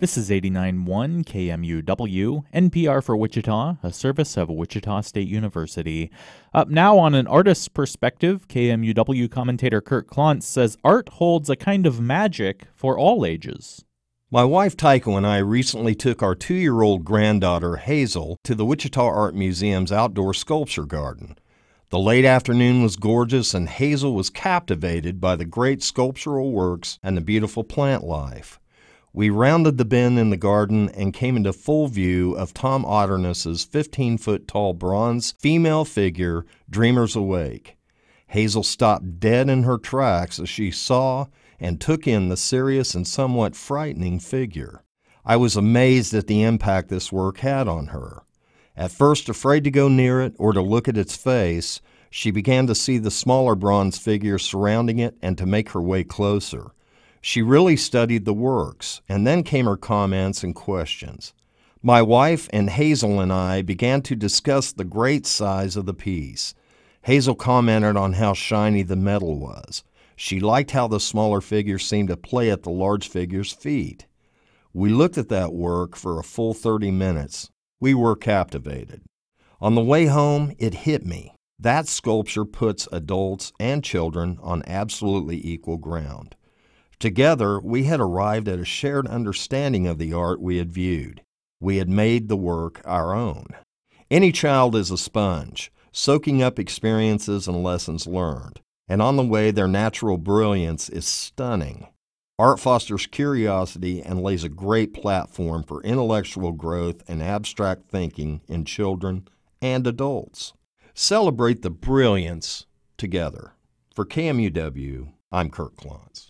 This is 89.1 KMUW, NPR for Wichita, a service of Wichita State University. Up now on an artist's perspective, KMUW commentator Kurt Klontz says art holds a kind of magic for all ages. My wife Tycho and I recently took our two year old granddaughter Hazel to the Wichita Art Museum's outdoor sculpture garden. The late afternoon was gorgeous, and Hazel was captivated by the great sculptural works and the beautiful plant life. We rounded the bend in the garden and came into full view of Tom Otterness's 15 foot tall bronze female figure, Dreamers Awake. Hazel stopped dead in her tracks as she saw and took in the serious and somewhat frightening figure. I was amazed at the impact this work had on her. At first afraid to go near it or to look at its face, she began to see the smaller bronze figure surrounding it and to make her way closer. She really studied the works, and then came her comments and questions. My wife and Hazel and I began to discuss the great size of the piece. Hazel commented on how shiny the metal was. She liked how the smaller figure seemed to play at the large figure's feet. We looked at that work for a full 30 minutes. We were captivated. On the way home, it hit me. That sculpture puts adults and children on absolutely equal ground. Together, we had arrived at a shared understanding of the art we had viewed. We had made the work our own. Any child is a sponge, soaking up experiences and lessons learned, and on the way, their natural brilliance is stunning. Art fosters curiosity and lays a great platform for intellectual growth and abstract thinking in children and adults. Celebrate the brilliance together. For KMUW, I'm Kurt Klontz.